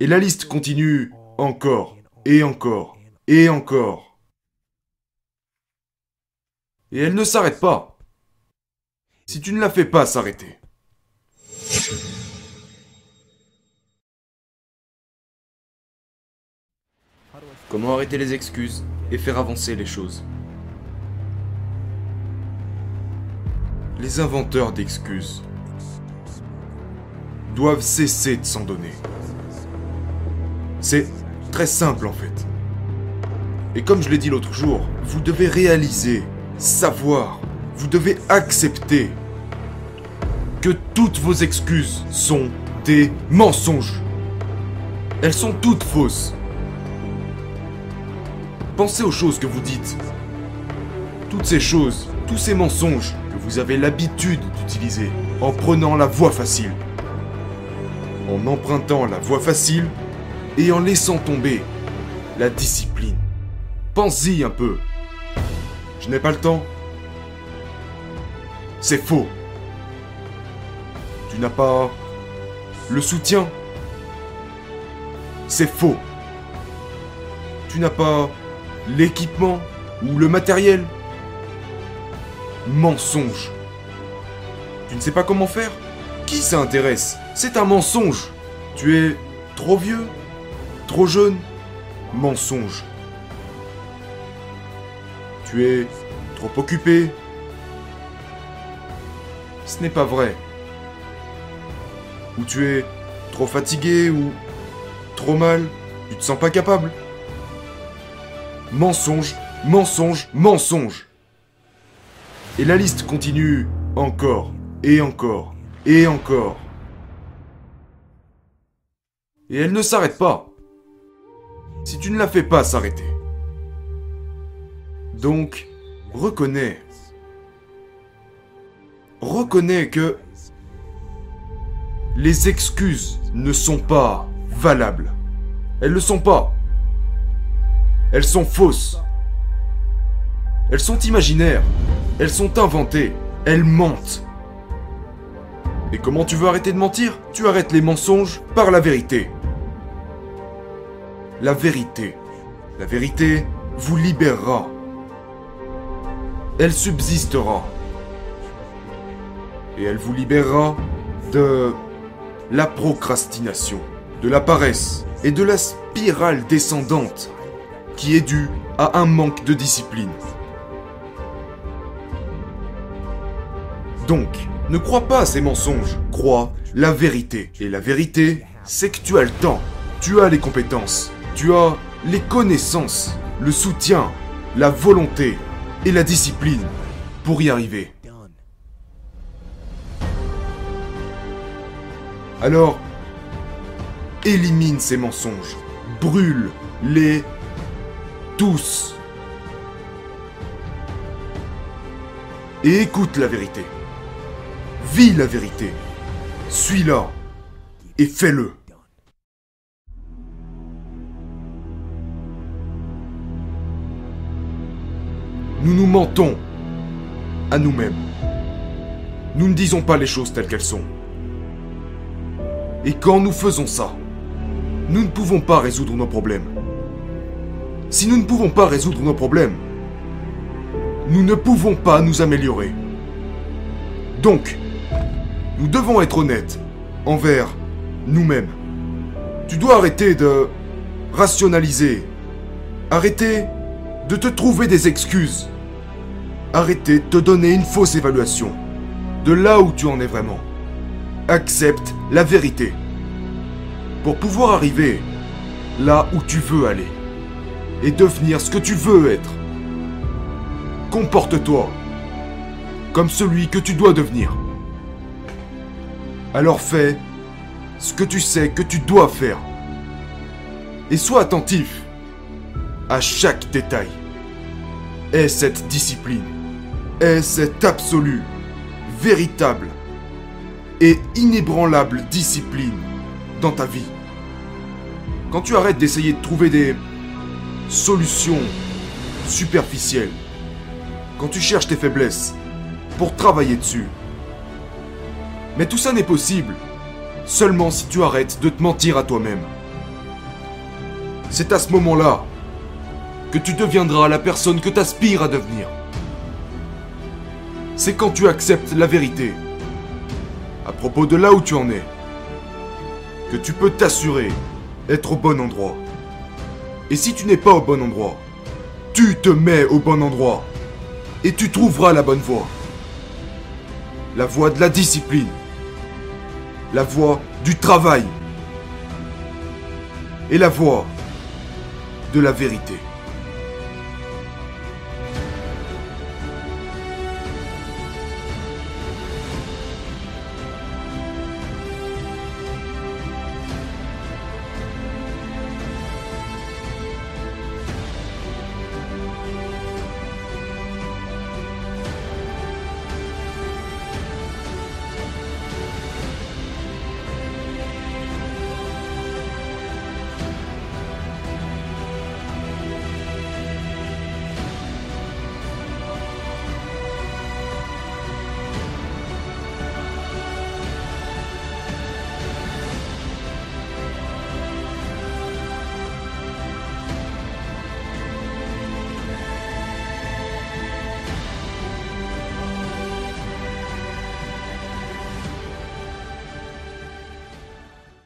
Et la liste continue encore, et encore, et encore. Et elle ne s'arrête pas. Si tu ne la fais pas s'arrêter. Comment arrêter les excuses et faire avancer les choses? Les inventeurs d'excuses doivent cesser de s'en donner. C'est très simple en fait. Et comme je l'ai dit l'autre jour, vous devez réaliser, savoir, vous devez accepter que toutes vos excuses sont des mensonges. Elles sont toutes fausses. Pensez aux choses que vous dites. Toutes ces choses, tous ces mensonges que vous avez l'habitude d'utiliser en prenant la voie facile. En empruntant la voie facile et en laissant tomber la discipline. Pense-y un peu. Je n'ai pas le temps. C'est faux. Tu n'as pas le soutien. C'est faux. Tu n'as pas l'équipement ou le matériel. Mensonge. Tu ne sais pas comment faire? Qui ça intéresse C'est un mensonge. Tu es trop vieux? Trop jeune Mensonge. Tu es trop occupé Ce n'est pas vrai. Ou tu es trop fatigué ou trop mal, tu te sens pas capable. Mensonge, mensonge, mensonge. Et la liste continue encore, et encore, et encore. Et elle ne s'arrête pas. Si tu ne la fais pas s'arrêter. Donc, reconnais. Reconnais que les excuses ne sont pas valables. Elles ne sont pas. Elles sont fausses. Elles sont imaginaires. Elles sont inventées. Elles mentent. Et comment tu veux arrêter de mentir? Tu arrêtes les mensonges par la vérité. La vérité. La vérité vous libérera. Elle subsistera. Et elle vous libérera de la procrastination, de la paresse et de la spirale descendante qui est due à un manque de discipline. Donc, ne crois pas à ces mensonges, crois la vérité. Et la vérité, c'est que tu as le temps, tu as les compétences, tu as les connaissances, le soutien, la volonté et la discipline pour y arriver. Alors, élimine ces mensonges, brûle-les tous. Et écoute la vérité. Vis la vérité. Suis-la. Et fais-le. Nous nous mentons à nous-mêmes. Nous ne disons pas les choses telles qu'elles sont. Et quand nous faisons ça, nous ne pouvons pas résoudre nos problèmes. Si nous ne pouvons pas résoudre nos problèmes, nous ne pouvons pas nous améliorer. Donc, nous devons être honnêtes envers nous-mêmes. Tu dois arrêter de rationaliser. Arrêter de te trouver des excuses. Arrêter de te donner une fausse évaluation de là où tu en es vraiment. Accepte la vérité pour pouvoir arriver là où tu veux aller et devenir ce que tu veux être. Comporte-toi comme celui que tu dois devenir. Alors fais ce que tu sais que tu dois faire. Et sois attentif à chaque détail. Aie cette discipline. Aie cette absolue, véritable et inébranlable discipline dans ta vie. Quand tu arrêtes d'essayer de trouver des solutions superficielles, quand tu cherches tes faiblesses pour travailler dessus. Mais tout ça n'est possible seulement si tu arrêtes de te mentir à toi-même. C'est à ce moment-là que tu deviendras la personne que t'aspires à devenir. C'est quand tu acceptes la vérité à propos de là où tu en es que tu peux t'assurer être au bon endroit. Et si tu n'es pas au bon endroit, tu te mets au bon endroit et tu trouveras la bonne voie. La voie de la discipline. La voie du travail. Et la voie de la vérité.